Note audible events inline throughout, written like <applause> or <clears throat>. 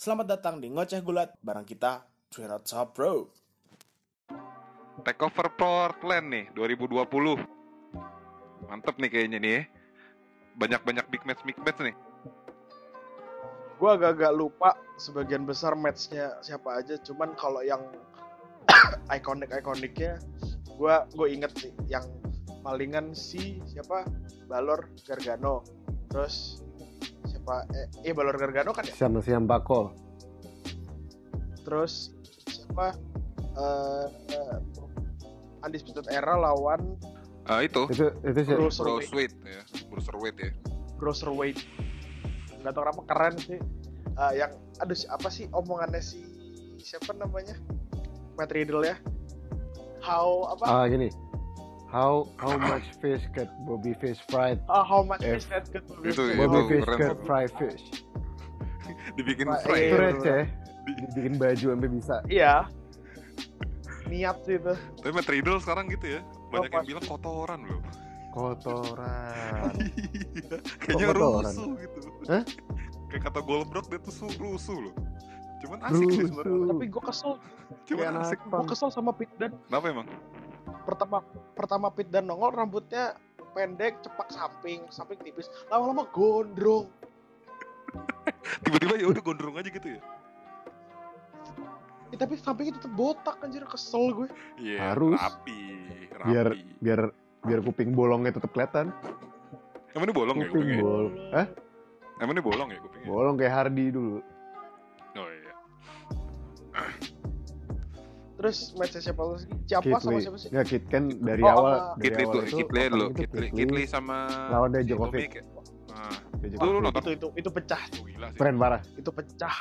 Selamat datang di Ngoceh Gulat bareng kita, Twin Top Bro. Takeover Portland nih 2020. Mantep nih kayaknya nih. ya. Banyak-banyak big match big match nih. gue agak-agak lupa sebagian besar matchnya siapa aja cuman kalau yang <coughs> ikonik ikoniknya gue gue inget sih yang palingan si siapa Balor Gargano terus siapa eh, eh Balor Gargano kan ya? Sama siam bakol terus siapa? Eh eh, Undisputed Era lawan Ah itu. Itu itu sih. Bruiser Bruiserweight ya, Bruiserweight ya. Cruiserweight nggak tahu kenapa keren sih. Eh, yang aduh si- apa sih omongannya si siapa namanya? Matt Riddle ya. How apa? Ah gini how how much fish get Bobby fish fried Ah, how much F. is that good Itu, Bobby itu fish keren get fried fish Dibikin Pak, fry. iya, itu receh dibikin baju sampai bisa Iya. Niat sih itu. Tapi Matt Riddle sekarang gitu ya. Banyak yang pasti. bilang kotoran loh. kotoran <laughs> Iya, Kayaknya kotoran? rusuh gitu. Hah? Kayak kata Goldberg dia tuh su- rusuh loh. Cuman asik sih sebenarnya. Tapi gue kesel, Cuman Kayak asik. gue kesel sama Pit Dan. Kenapa emang? Pertama pertama Pit Dan nongol rambutnya pendek, cepak samping, samping tipis. Lama-lama gondrong. <laughs> Tiba-tiba ya udah gondrong aja gitu ya. Eh, tapi sampingnya tetep botak anjir kesel gue. Iya, Harus. rapi, rapi. biar biar biar kuping bolongnya tetap kelihatan Emang ini bolong ya kuping kupingnya? bol Hah? Emang ini bolong ya kupingnya? bolong kayak Hardy dulu Terus matchnya siapa lagi? Siapa Kid sama Lee siapa sih? nggak Kid kan dari Oh, awal sama- dari Kitli awal dulu, itu Kitli dulu, itu Kitli, Kitli Lee, sama lawan dari si Djokovic. Ya? Nah, dari lu, lu nonton? Itu itu itu pecah, Oh, gila sih. keren parah itu pecah.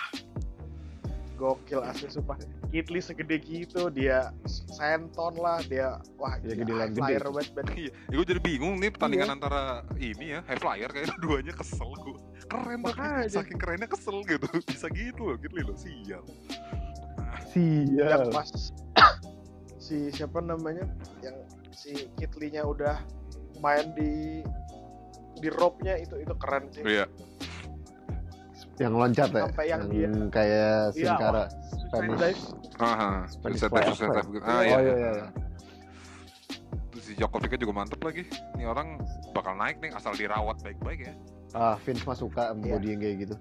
Gokil asli sumpah. Kid Lee segede gitu dia senton lah dia wah Ya, gede lah, gede. flyer banget, banget. Iya, ya gue jadi bingung nih pertandingan Iya. antara ini ya, High Flyer kayak duanya kesel gue. Keren tapi Makanya. saking kerennya kesel gitu. <laughs> Bisa gitu loh, gitu loh, sial. Yang sial pas <coughs> si siapa namanya yang si Kid Lee-nya udah main di di rope-nya itu itu keren sih. Iya, yang loncat ya Sampai yang yang kayak Iya, Sin Cara Suicide Spanish. dive. aha, Spanish gitu. Ah oh iya, iya iya, iya. Terus si Djokovic juga mantep lagi. Ini orang bakal naik nih asal dirawat baik-baik ya. ah Vince mah suka Iya. body yang kayak gitu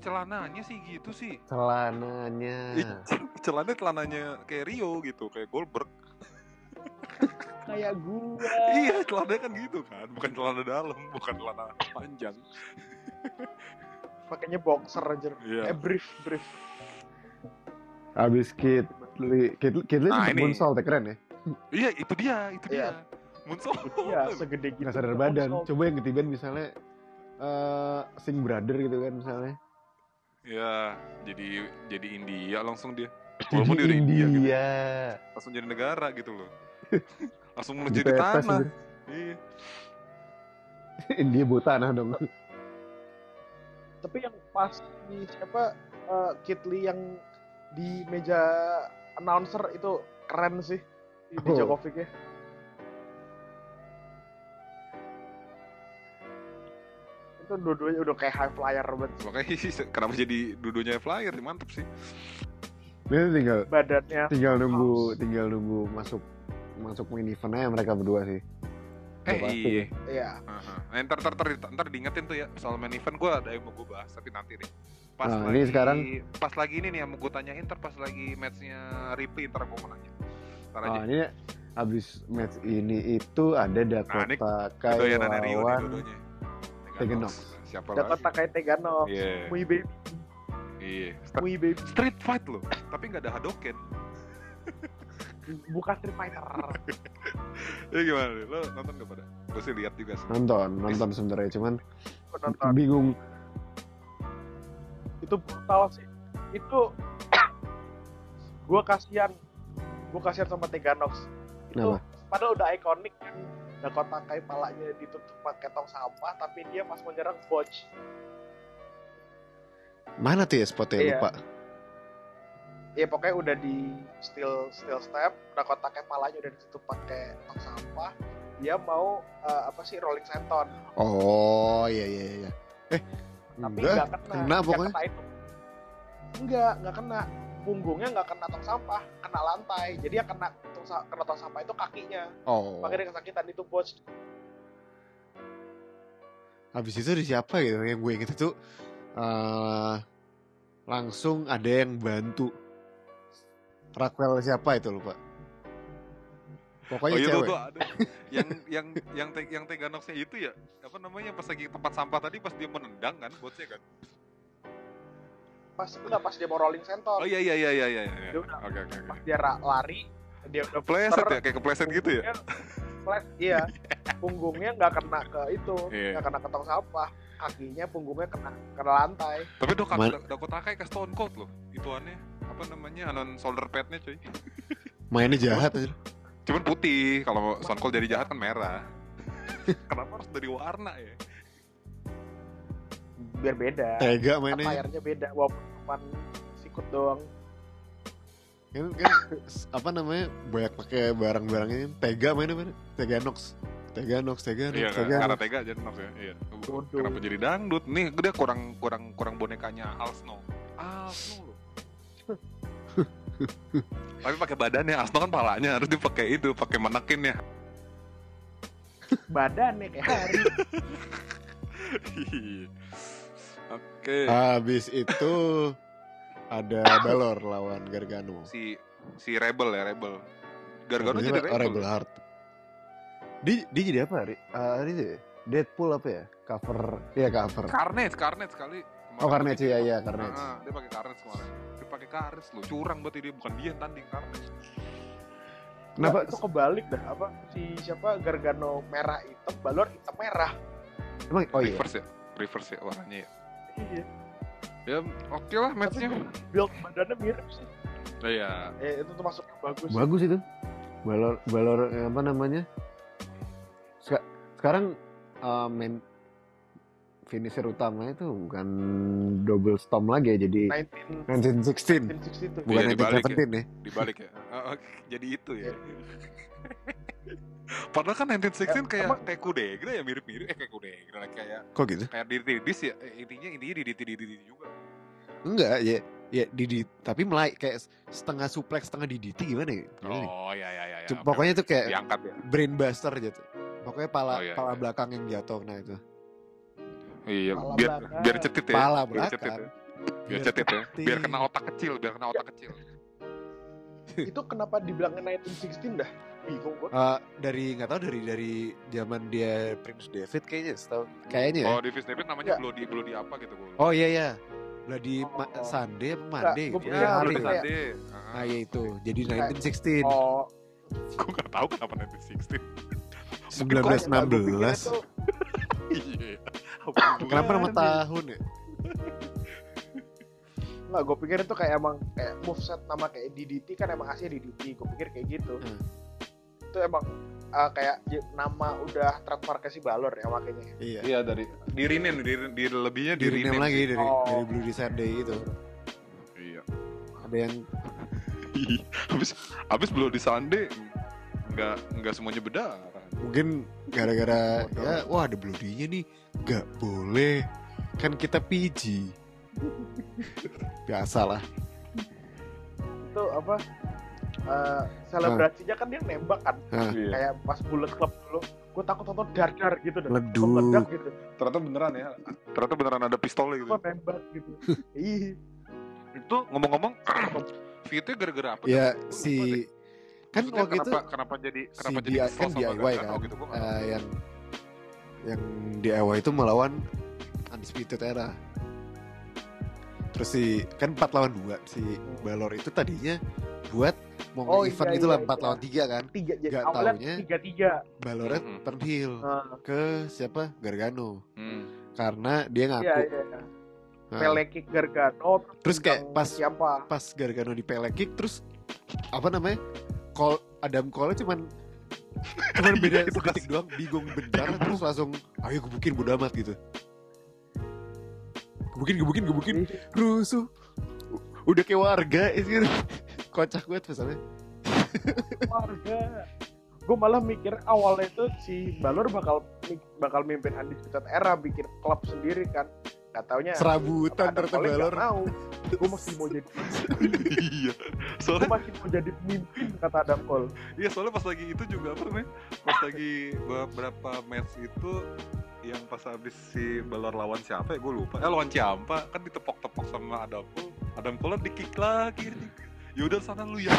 celananya sih gitu sih. celananya Ih, <laughs> Celananya celananya kayak Rio gitu, kayak Goldberg. <laughs> Kayak gua. Iya, celananya kan gitu kan, bukan celana dalam, bukan celana panjang. <laughs> Pakainya boxer aja. Iya. Eh brief brief. abis Lee Nah, sempet ini. moonsault ya keren ya Iya, itu dia, itu Iya. dia. Moonsault. Iya, segede gitu. nggak sadar badan moonsault. coba yang ketiban misalnya eh Sing Brother gitu kan misalnya Ya, jadi jadi India langsung dia. jadi <laughs> Walaupun dia udah India, India gitu. Langsung jadi negara gitu loh. <laughs> langsung Di menjadi pepes tanah. gitu. Iya. <laughs> India buat tanah dong Tapi yang pas di siapa eh, Kid Lee yang di meja announcer itu keren sih di, di Oh. Djokovic ya. Itu dua-duanya udah kayak high flyer banget. Makanya kenapa jadi dudunya flyer mantep sih. ini tinggal Badannya tinggal nunggu House. tinggal nunggu masuk masuk main event aja mereka berdua sih Eh pasti. iya. Iya. Eh, ntar, ntar, ntar, ntar diingetin tuh ya soal main event gue ada yang mau gue bahas tapi nanti deh. Pas Nah, lagi, ini sekarang- pas lagi ini nih yang mau gue tanyain ntar pas lagi matchnya Ripley ntar gue mau nanya. Ntar aja. Nah, ini abis match ini itu ada Nah, ini Kai lawan dua-duanya. Tegan Nox. Siapa Dapat lagi? Takai Tegano. Iya. Mui baby, Iya. Mui baby. Street fight loh, tapi nggak ada Hadoken. Bukan Street Fighter. <laughs> Ya gimana nih? Lo nonton gak pada? Gue sih lihat juga sih. nonton nonton sebenarnya cuman nonton. bingung itu brutal sih itu <coughs> gue kasihan gue kasihan sama Teganox itu Kenapa? padahal udah ikonik kan Dakota Kai palanya ditutup pakai tong sampah tapi dia pas menyerang botch. Mana tuh ya spotnya? Iya. lupa. Ya pokoknya udah di steel steel step. Dakota Kai palanya udah ditutup pakai tong sampah. Dia mau eh, apa sih rolling senton oh iya iya iya. Eh tapi enggak. nggak kena. Kena pokoknya. kena itu. Enggak nggak kena punggungnya nggak kena tong sampah kena lantai jadi yang kena tong, kena tong sampah itu kakinya Oh. makanya dia kesakitan itu bos Habis itu di siapa gitu yang gue inget itu eh langsung ada yang bantu. Raquel siapa itu lupa. Pokoknya oh iya tuh, cewek. tuh ada <laughs> yang yang yang te, yang Teganoxnya itu ya apa namanya pas lagi tempat sampah tadi pas dia menendang kan bosnya kan pas enggak pas dia mau rolling senton oh iya iya iya iya iya iya. Dia udah- oke oke oke. pas dia ra- lari dia udah Pleset ya kayak kepleset gitu ya? Punggungnya flat, iya. Punggungnya nggak kena ke itu Iya. nggak kena ke tong sampah. Kakinya punggungnya kena kena lantai. Tapi Dok Dakota Kai ke Stone Cold loh ituannya. Apa namanya anon shoulder padnya cuy. <laughs> Mainnya jahat aja. cuman putih kalau Stone Cold jadi jahat kan merah. <laughs> Kenapa harus dari warna ya? Biar beda. Tega Kan mainnya. layarnya beda walaupun cuma sikut doang Kan, kan apa namanya banyak pakai barang-barang ini. Tega mainnya mana? Teganox. Teganox, Teganox, iya kan Teganox. karena tega jadi Nox ya iya Bodoh. kenapa jadi dangdut nih dia kurang kurang kurang bonekanya Al Snow Al Snow loh <laughs> tapi pakai badannya Al Snow kan palanya harus dipakai itu pakai manekin ya badannya kayak hari <laughs> oke Habis itu ada <coughs> Balor lawan Gargano. si si Rebel ya Rebel Gargano jadi Oh, Rebel, Rebel Heart. Dia, dia jadi apa? Ri? Uh, itu ya? Deadpool apa ya? Cover, iya cover. Carnage Carnage sekali Oh Carnage iya iya Carnage. Ah, dia pakai Carnage kemarin dia pakai Carnage loh curang berarti dia bukan dia yang tanding Carnage Kenapa? itu kebalik dah apa si siapa Gargano merah hitam balor hitam merah Emang oh iya. reverse ya reverse ya warnanya ya iya ya oke lah matchnya build badannya mirip sih iya eh itu tuh masuk yang bagus Bagus itu. Balor Balor eh, apa namanya? Seka- sekarang uh, main finisher utama itu bukan double storm lagi ya jadi 19 1916 1962 bukan Iya, dibalik 1917 ya. dibalik ya Oh, oke. jadi itu ya Iya. <laughs> Padahal kan 1916 Ya, kayak emang- kayak kudegra ya mirip-mirip eh kayak kudegra kayak Kok gitu? kayak diri didis ya Eh, intinya intinya diri diri diri juga Enggak ya ya Didi tapi melai kayak setengah suplex setengah DDT gimana ya? Gimana nih? oh ya ya ya, ya. Pokoknya itu kayak diangkat ya brain buster gitu. Pokoknya pala Oh, iya, pala iya. belakang yang jatuh nah itu. iya Pala biar belakang. biar cetit ya Pala biar cetit belakang. ya biar cetit ya biar kena otak kecil biar kena otak kecil itu kenapa dibilangnya 1916 dah bingung gua Eh, dari nggak tahu dari dari zaman dia Prince David kayaknya setahu kayaknya ya. oh Davis David namanya Enggak. Bloody Bloody apa gitu gue Oh iya iya. Bloody Oh, Ma- oh. Sunday apa Monday gitu. pikir Ya, hari Sunday Nah ya itu. Jadi Kayak- 1916. oh gue gak tahu kenapa 1916 1916. iya Kenapa nama tahun ya? Enggak, gue pikir itu kayak emang kayak moveset nama kayak DDT kan emang asli DDT. Gue pikir kayak gitu. Hmm. Itu emang uh, kayak nama udah trademark si Balor ya makanya. Iya. Iya dari di rename di, di lebihnya di, Di rename rename lagi sih. dari Oh. dari Bloody Sunday itu. Iya. Ada yang <laughs> habis habis belum di Sunday nggak nggak semuanya berdarah. mungkin gara-gara ya wah ada bloody-nya nih nggak boleh kan kita PG <laughs> biasa lah Itu apa? Uh, selebrasinya kan dia nembak kan Iya. kayak pas Bullet Club dulu gue takut tonton dar dar gitu Leduk. meledak gitu Ternyata beneran ya. Ternyata beneran ada pistolnya gitu. nembak gitu <laughs> ih Itu ngomong-ngomong <clears throat> Fitnya gara-gara apa? ya deh. si kan Maksudnya waktu itu kenapa, kenapa jadi si kenapa jadi dia kesel kan DIY Gargano kan gitu tahu. eh, yang yang DIY itu melawan Undisputed Era terus si kan 4 lawan 2 si Balor itu tadinya buat mau Oh, event iya, itu lah iya, 4 iya. lawan 3 kan? Tiga awalnya taunya. tiga tiga Balornya Mhm. turn heel nah, ke siapa? Gargano. Hmm. karena dia iya ngaku iya. Nah, pele kick Gargano Terus kayak pas- siapa? pas Gargano di pele kick terus apa namanya? Call Adam Cole cuman <laughs> cuman beda Itu sedetik doang bingung bentar terus langsung ayo gebukin bodo amat gitu. Gebukin gebukin gebukin. Rusuh. U- udah kayak warga itu kocak banget pesannya warga. Gue malah mikir awalnya itu si Balor bakal bakal mimpin Undisputed Era bikin klub sendiri kan. Gak taunya. Serabutan ternyata Balor. mau. Gue masih mau jadi <laughs> iya. Gue soalnya masih mau jadi pemimpin kata Adam Cole. iya soalnya pas lagi itu juga apa namanya? Pas lagi beberapa match itu yang pas habis si Balor lawan siapa ya? Gue lupa. Eh lawan Ciampa. Kan ditepok-tepok sama Adam Cole. Adam Cole di kick lagi yaudah sana lu ya.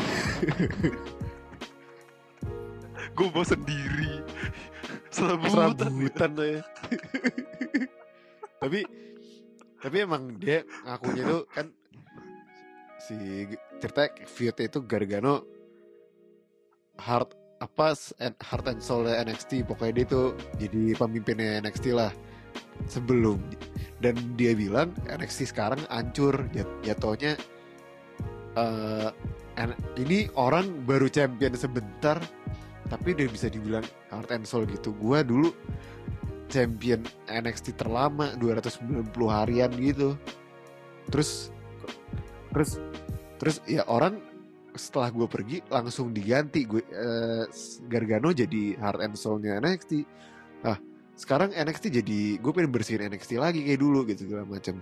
Gue mau sendiri. Serabutan Serabutan. ya. tapi tapi emang dia ngakunya tuh kan si cerita feudnya itu Gargano hard apa heart and soul NXT pokoknya dia tuh jadi pemimpinnya NXT lah. Sebelum dan dia bilang NXT sekarang hancur jat- jatuhnya en- ini orang baru champion sebentar tapi dia bisa dibilang heart and soul gitu. Gua dulu champion NXT terlama 290 harian gitu. Terus terus terus ya orang setelah gue pergi langsung diganti. Gue eh, Gargano jadi heart and soulnya NXT nah sekarang NXT jadi gue pengen bersihin NXT lagi kayak dulu gitu segala macam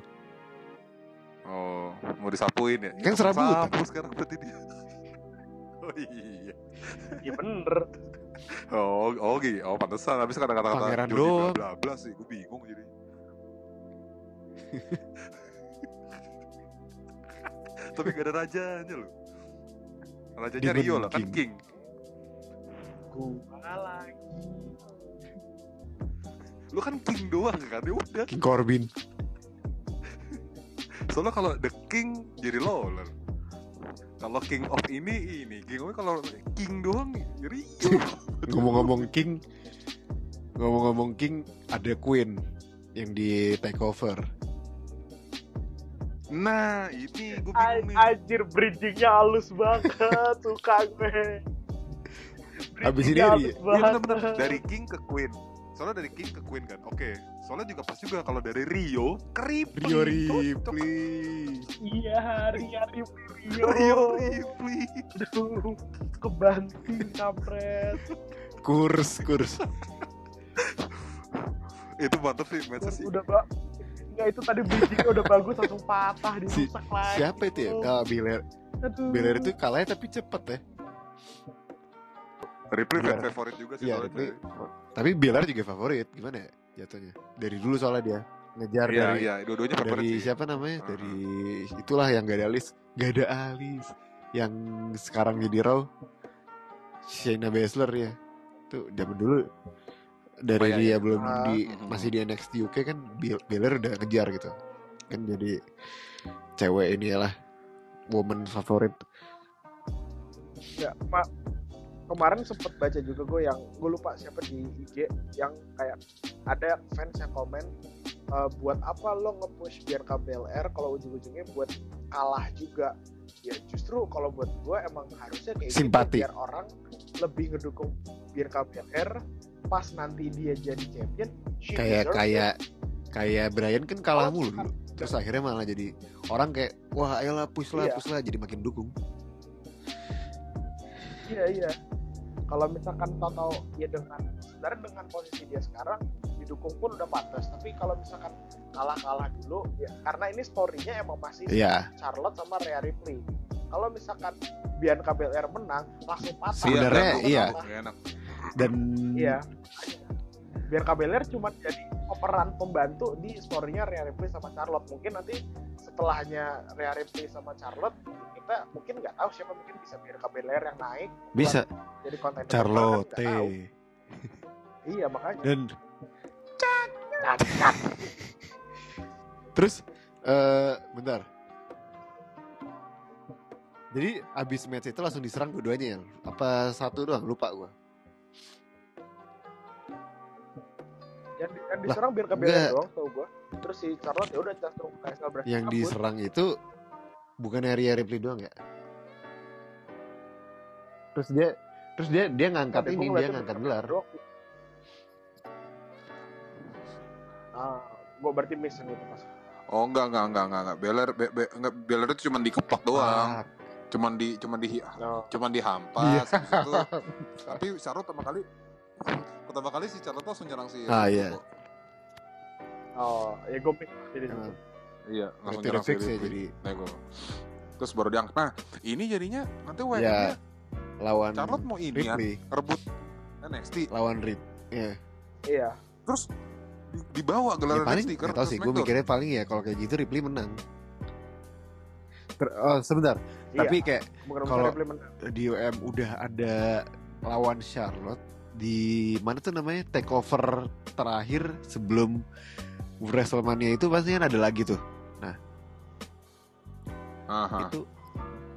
oh mau disapuin ya Kan serabutan. sapu sekarang berarti dia <laughs> oh iya Iya bener. Oh, oh gitu. Oh, pantesan. Habis kata kata-kata Pangeran doang. bla bla bla sih. Gue bingung jadi. <laughs> Tapi gak ada rajanya loh. Rajanya Rio lah, kan King. King. Gua lagi. Lu kan King doang kan? Ya udah. King Corbin Soalnya kalau The King jadi Lawler. Kalau King of ini ini, King of kalau King doang Rio. <laughs> ngomong-ngomong King ngomong-ngomong King ada Queen yang di takeover Nah, ini gue bingung nih. Anjir bridgingnya halus banget, suka gue. Abis ini Bridgingnya Ri- halus Iya banget. bener-bener dari King ke Queen. Soalnya dari King ke Queen kan. Oke. Soalnya juga pas juga kalau dari Rio ke Ripley. Rio. <laughs> Ripley Iya, Ria Rio. Rio Ripley. Aduh, kebanting kampret. kurs kurs Itu mantep sih match sih. Udah, Mbak. Enggak itu tadi bridgingnya udah bagus langsung patah Si- dirusak lagi. siapa itu ya ah, Belair Aduh. Belair itu kalahnya tapi cepet ya Ripley fan Iya. favorit juga sih Iya. Ripley. tapi Belair juga favorit gimana ya jatuhnya dari dulu soalnya dia ngejar Iya, dari iya, dua-duanya favorit dari sih. siapa namanya Ah. dari itulah yang gak ada alis gak ada alis yang sekarang jadi Raw Shayna Baszler ya tuh zaman dulu dari iya, dia iya. belum Ah. di Mhm. masih di NXT UK kan Belair udah ngejar gitu kan jadi cewek ini lah woman favorit Ya, Pak. Kemarin sempet baca juga gue yang gue lupa siapa di IG yang kayak ada fans yang komen "Eh, buat apa lo nge-push Bianca Belair kalau ujung-ujungnya buat kalah juga? Ya justru kalau buat gue emang harusnya kayak gitu, Simpati. biar orang lebih ngedukung Bianca Belair pas nanti dia jadi champion kayak kayak kayak Brian kan kalah Oh, mulu dulu terus akhirnya malah jadi orang kayak wah ayolah push lah Iya. push lah jadi makin dukung. Iya iya kalau misalkan tahu ya dengan sebenarnya dengan posisi dia sekarang didukung pun udah pantas. Tapi kalau misalkan kalah-kalah dulu ya karena ini storynya emang masih Iya. Charlotte sama Rhea Ripley. Kalau misalkan Bianca Belair menang langsung patah. Sebenarnya, iya. enak. dan iya. Bianca Belair cuma jadi pemeran pembantu di storynya Rhea Ripley sama Charlotte. Mungkin nanti setelahnya Rhea Ripley sama Charlotte kita mungkin nggak tahu siapa mungkin bisa Bianca Belair yang naik. Bisa. Jadi konten Charlotte. <laughs> iya makanya. Dan cacat. Terus eh bentar. Jadi abis match itu langsung diserang dua-duanya ya apa satu doang? Lupa gua yang, di- yang Lah, diserang Belair enggak. doang tau gue terus si Charlotte ya udah langsung Kaisel berhasil yang kabur. diserang itu bukan Rhea Ripley doang ya terus dia terus dia dia ngangkat Tapi ini dia ngangkat gelar ah gue berarti miss nih pas Oh enggak enggak enggak enggak enggak. Beler be, be, enggak Beler itu cuma dikeplak doang. Cuman di cuman di no. cuman dihampas habis itu. <laughs> Tapi Charlotte pertama kali pertama kali si Charlotte langsung nyerang si Ah, iya. Oh, ya gue mix jadi Emang. Iya, langsung nyerang si ya jadi Nego. Terus baru diangkat. Nah, ini jadinya nanti WM ya lawan Charlotte mau ini ya, rebut NXT. lawan Rip ya Iya. Terus di- dibawa Ya, gelar paling NXT tahu sih gue mikirnya paling ya kalau kayak gitu Ripley menang Ter- oh sebentar Iya. tapi kayak kalau- Ripley menang. di UM udah ada lawan Charlotte di mana tuh namanya takeover terakhir sebelum Wrestlemania itu pasti kan ada lagi tuh Aha. itu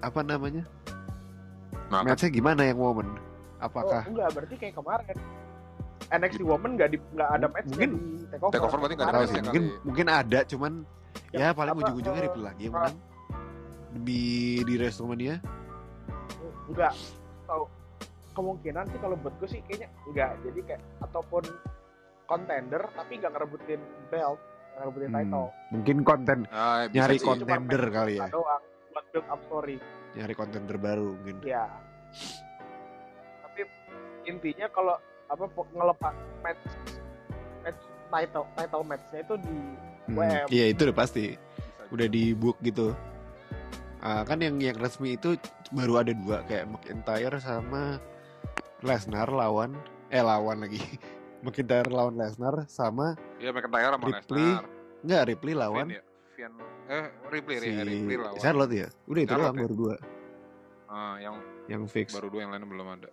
apa namanya Nah, matchnya gimana yang Oh, apakah enggak, berarti kayak kemarin. NXT Women nggak di nggak ada match Mungkin di takeover. Takeover berarti nggak ada match sih, ya mungkin kali. mungkin ada cuman ya, Ya, paling ujung-ujungnya eh, Ripley lagi yang menang di di Wrestlemania Enggak. Kemungkinan sih kalau buat gue sih kayaknya enggak. Jadi kayak ataupun contender tapi nggak ngerebutin belt, ngerebutin Hmm, title. mungkin konten bisa nyari sih. kontender kali ya doang buat build up story. nyari kontender baru mungkin Ya. Tapi intinya kalau apa ngelepas match match title title matchnya itu di Hmm, WM. iya itu udah pasti udah di book gitu Ah, kan yang yang resmi itu baru ada dua kayak McIntyre sama Lesnar lawan eh lawan lagi <laughs> McIntyre lawan Lesnar sama Iya, McIntyre sama Ripley Lesnar. enggak Ripley lawan Finn ya? Finn eh Ripley, si ya, Ripley lawan. Charlotte ya udah itu doang ya? baru dua Ah, yang yang fix baru dua yang lainnya belum ada.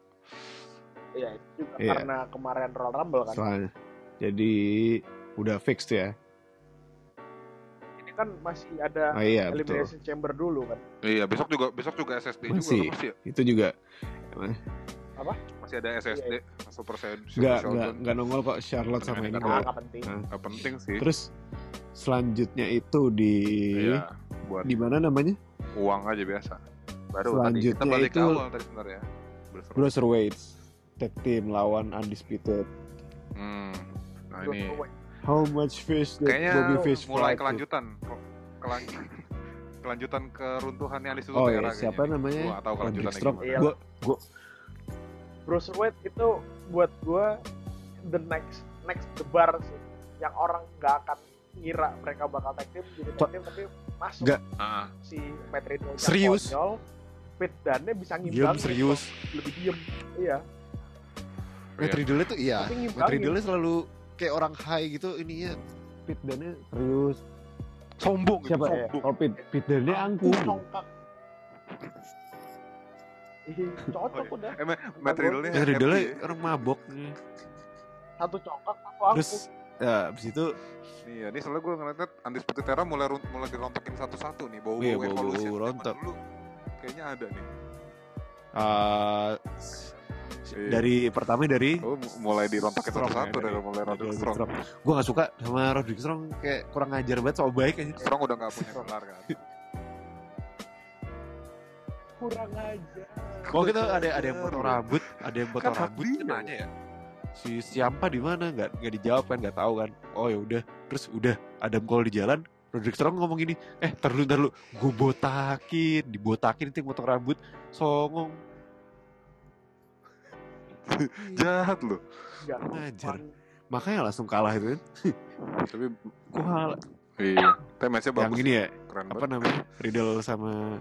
Iya, itu juga Iya. karena kemarin Royal Rumble kan. soalnya jadi udah fix tuh ya Ini kan masih ada oh iya betul Elimination Chamber dulu kan. Iya, besok juga besok juga SSD Masih. juga masih itu juga masih ada SSD Super Saiyan Super nggak nggak Shogun. nggak nongol kok Charlotte sama ini Nggak Nah, nggak penting. Nah, Nggak penting sih. terus selanjutnya itu di Iya, buat di mana namanya uang aja biasa. Baru tadi kita Selanjutnya balik ke itu- awal tadi sebenarnya. Tag team lawan undisputed Hmm. Nah ini how much fish that kayaknya Bobby Fish mulai kelanjutan kelanjutan <laughs> kelanjutan keruntuhannya Alice oh Utera ya siapa namanya Gua nggak Strong gimana. Iya. gua Cruiserweight itu buat gua the next next the bar sih. Yang orang nggak akan ngira mereka bakal tag team jadi tag team tapi masuk Nggak. Ah, si Matt Riddle Serius? konyol Pit Dunne bisa Diem ngimbangin. serius? Lebih diem iya. Matt Iya. Riddle itu iya. Matt Riddle selalu kayak orang high gitu ininya Pit Dunne serius. Sombong gitu, siapa ya? sombong. oh Pit Pit Dunne angkuh Ih, cocok udah Eh, Ma- Matt Riddle-nya Matt Riddle happy ya. orang mabok satu congkak satu angkuh terus ya abis itu Iya, ini soalnya gue ngeliatnya Undisputed Era mulai run- mulai dirontokin satu-satu nih, bau-bau Iya, bau-bau evolution zaman rontok. dulu. Kayaknya ada nih. uh, Iya. dari pertama dari Oh, mu- mulai dirontokin Strong satu-satu ya, dari dari- mulai Roderick Roderick Strong. Strong. gue gak suka sama Roderick Strong kayak kurang ngajar banget soal baik aja Strong udah gak punya gelar kan. <laughs> kurang aja Kalau kita ada ada yang potong rambut, ada yang potong Kan rambut kan nanya ya. Si siapa di mana nggak nggak dijawab kan nggak tahu kan. Oh ya udah, terus udah Adam Cole di jalan, Roderick Strong ngomong gini, eh terlalu terlalu, gue botakin, dibotakin itu yang potong rambut, songong. <laughs> Jahat loh. Ngajar. sopan. Makanya langsung kalah itu kan. <laughs> Tapi Kok kalah? iya, tapi match-nya Yang bagus. ini ya, Keren apa namanya, Riddle sama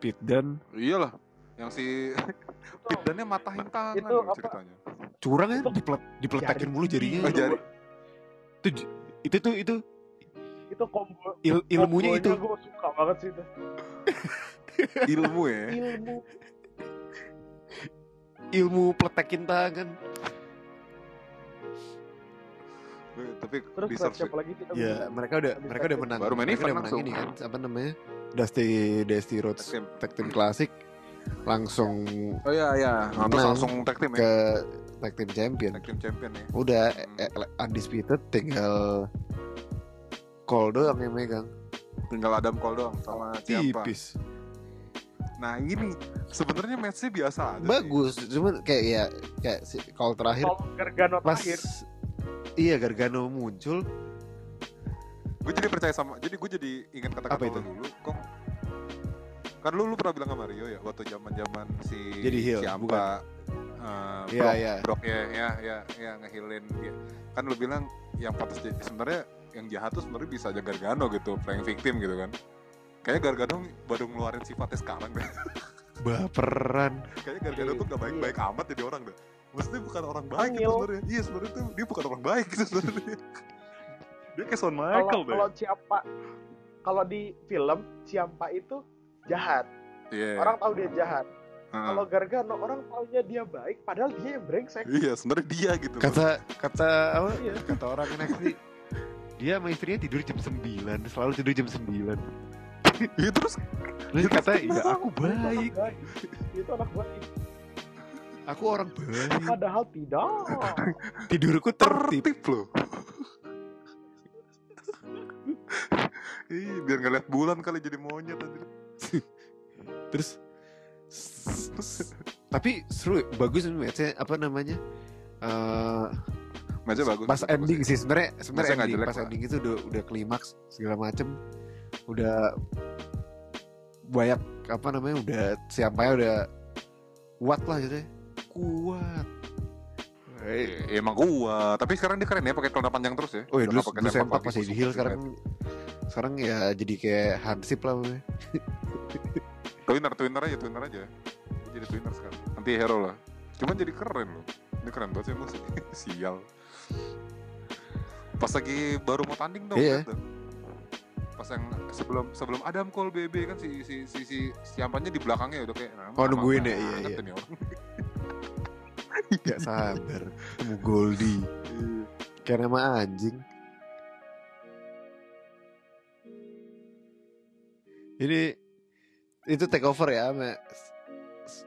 Pit dan Iyalah, yang si <laughs> Pit Dunne matahin tangan itu loh apa? ceritanya. curang kan, Itu diplet, dipletekin mulu jadinya. Oh, jari. Itu itu tuh itu itu combo il- ilmunya itu. gue suka banget sih itu Ilmu ya. ilmu ilmu pletekin tangan. Tapi terus deserve siapa lagi kita Ya, mereka udah Habis mereka udah menang. Baru main mereka event udah menang ini kan, apa namanya? Dusty Dusty Rhodes Tag team. Tag Team Classic langsung Oh iya iya, Terus Menang. langsung tag team ya. ke Tag Team Champion. Tag team champion ya. Udah Hmm. undisputed tinggal Cole doang yang megang. Tinggal Adam Cole doang sama siapa. Tipis. Nah ini sebenarnya matchnya biasa aja. sih. Bagus, cuman kayak ya kayak si Cole terakhir Kalau Gargano pas terakhir iya Gargano muncul Gue jadi percaya sama, jadi gue jadi ingat kata-kata itu? dulu. Kok kan lu lu pernah bilang sama Mario ya waktu zaman zaman si Jadi heel, si Iya, Brock, iya. Brock ya ya ya ya ngehilin dia kan lu bilang yang pantas jadi sebenarnya yang jahat tuh sebenarnya bisa aja Gargano gitu playing victim gitu kan kayaknya Gargano baru ngeluarin sifatnya sekarang deh Baperan. kayaknya Gargano tuh gak baik-baik amat jadi orang deh maksudnya bukan orang baik gitu sebenarnya. Iya sebenarnya tuh dia bukan orang baik gitu sebenarnya. <laughs> Dia kayak Shawn kalau Michael deh kalau Ciampa kalau di film Ciampa itu jahat. Iya. Orang tahu dia jahat. Heeh. kalau Gargano orang taunya dia baik padahal dia yang brengsek. Iya sebenarnya dia gitu Kata kata apa? Iya. Kata orang NXT dia sama istrinya tidur jam 9 selalu tidur jam 9 Iya terus terus kata ya kenapa? aku Itu anak baik. baik. itu anak baik aku orang baik padahal tidak. Tidurku tertib. tertib loh. Ih, biar ngeliat bulan kali jadi monyet aja. terus tapi seru bagus nih matchnya apa namanya Eh, Matchnya bagus. pas bagus ending sih. Sebenarnya sebenarnya ending jelek pas lah. ending itu udah udah klimaks segala macem. Udah banyak apa namanya udah siapa ya udah kuat lah gitu ya kuat Eh, Iya, emang gua, tapi sekarang dia keren ya pakai celana panjang terus ya. Oh ya dulu, dulu lagi, masih di heel sekarang kan. sekarang ya jadi kayak hansip lah. <laughs> Twinner, twinner aja, twinner aja. Jadi twinner sekarang. Anti hero lah. Cuman jadi keren loh. Ini keren banget sih emang sih. <laughs> Sial. Pas lagi baru mau tanding dong. Iya. tuh. Pas yang sebelum sebelum Adam Cole BB kan si si si si siampanya di belakangnya udah kayak nah, Oh, nungguin ya, iya, iya. <laughs> <laughs> Gak sabar ketemu Goldie kayak nama anjing. Ini itu take over ya sama s-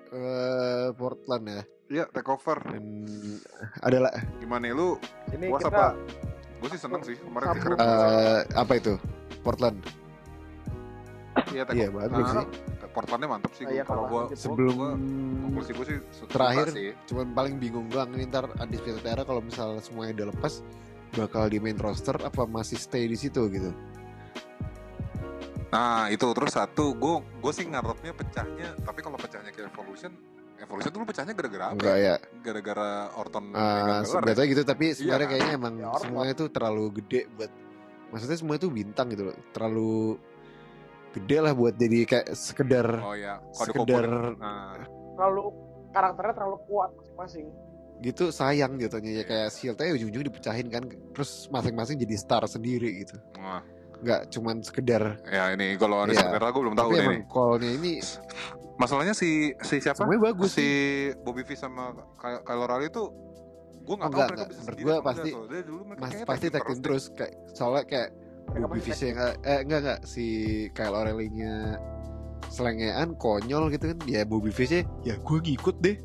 eh, Portland ya Iya, take over. dan adalah Gimana ya, lu? ini Puas kita apa? Gue sih seneng sih. Kemarin sih keren. Eh, apa itu Portland Iya, iya bagus sih Portlandnya mantep sih. Iya, kalau gua sebelum gua- konklusi gue sih Terakhir. sih. cuman paling bingung doang ini ntar Undisputed Era kalau misal semuanya udah lepas bakal di main roster apa masih stay di situ gitu Nah itu terus satu, gue gue sih ngarepnya pecahnya, tapi kalau pecahnya ke Evolution, Evolution dulu pecahnya gara-gara apa? enggak ya Gara-gara Orton Uh, ya? sebenarnya gitu tapi sebenarnya kan? kayaknya emang Ya, semuanya tuh terlalu gede buat maksudnya semua itu bintang gitu loh terlalu gede lah buat jadi kayak sekedar Oh ya, kode sekedar. Nah, terlalu karakternya terlalu kuat masing-masing gitu sayang gitu ya Iya. kayak Shieldnya ujung-ujung dipecahin kan terus masing-masing jadi star sendiri gitu wah, nggak cuman sekedar ya ini kalau ada Iya. sebenarnya gue belum tahu tapi nih. callnya ini Masalahnya si si siapa? semuanya bagus si sih Bobby Fish sama Kyle Kyle O'Reilly itu gue nggak Oh, tahu enggak, mereka enggak. bisa Menurut apa pasti- dulu mereka mas kayaknya pasti tag team terus kayak soalnya kayak Bobby Fish yang eh enggak enggak si Kyle O'Reilly-nya selengean konyol gitu kan ya Bobby Fish ya gue ngikut deh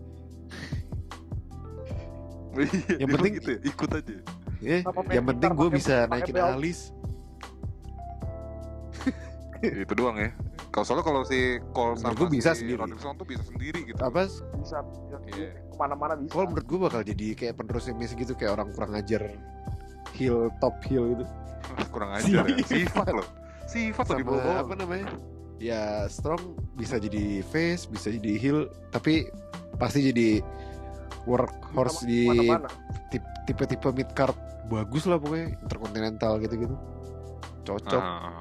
Iya, Yang penting- gitu ya, ikut aja. Eh, Sama yang penting gue bisa naikin belt. alis <laughs> itu doang ya. Kalau soalnya kalau si Cole sama gua bisa si sendiri. Rodrikson tuh bisa sendiri gitu. apa bisa bisa Iya. ke mana-mana bisa kalau menurut gue bakal jadi kayak penerusnya Messi gitu kayak orang kurang ajar heel top heel gitu Kurang ajar ya. Sifat. Loh. Sifat loh bawah. apa namanya ya strong bisa jadi face bisa jadi heel tapi pasti jadi workhorse Bisa di tipe-tipe mid card bagus lah pokoknya interkontinental gitu-gitu cocok Ah.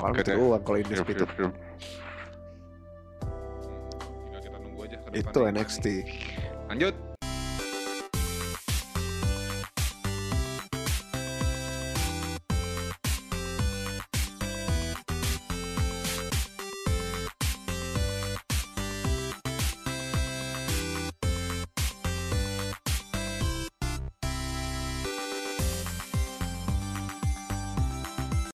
paling Oke itu deh. doang kalau itu gimana NXT nih. Lanjut.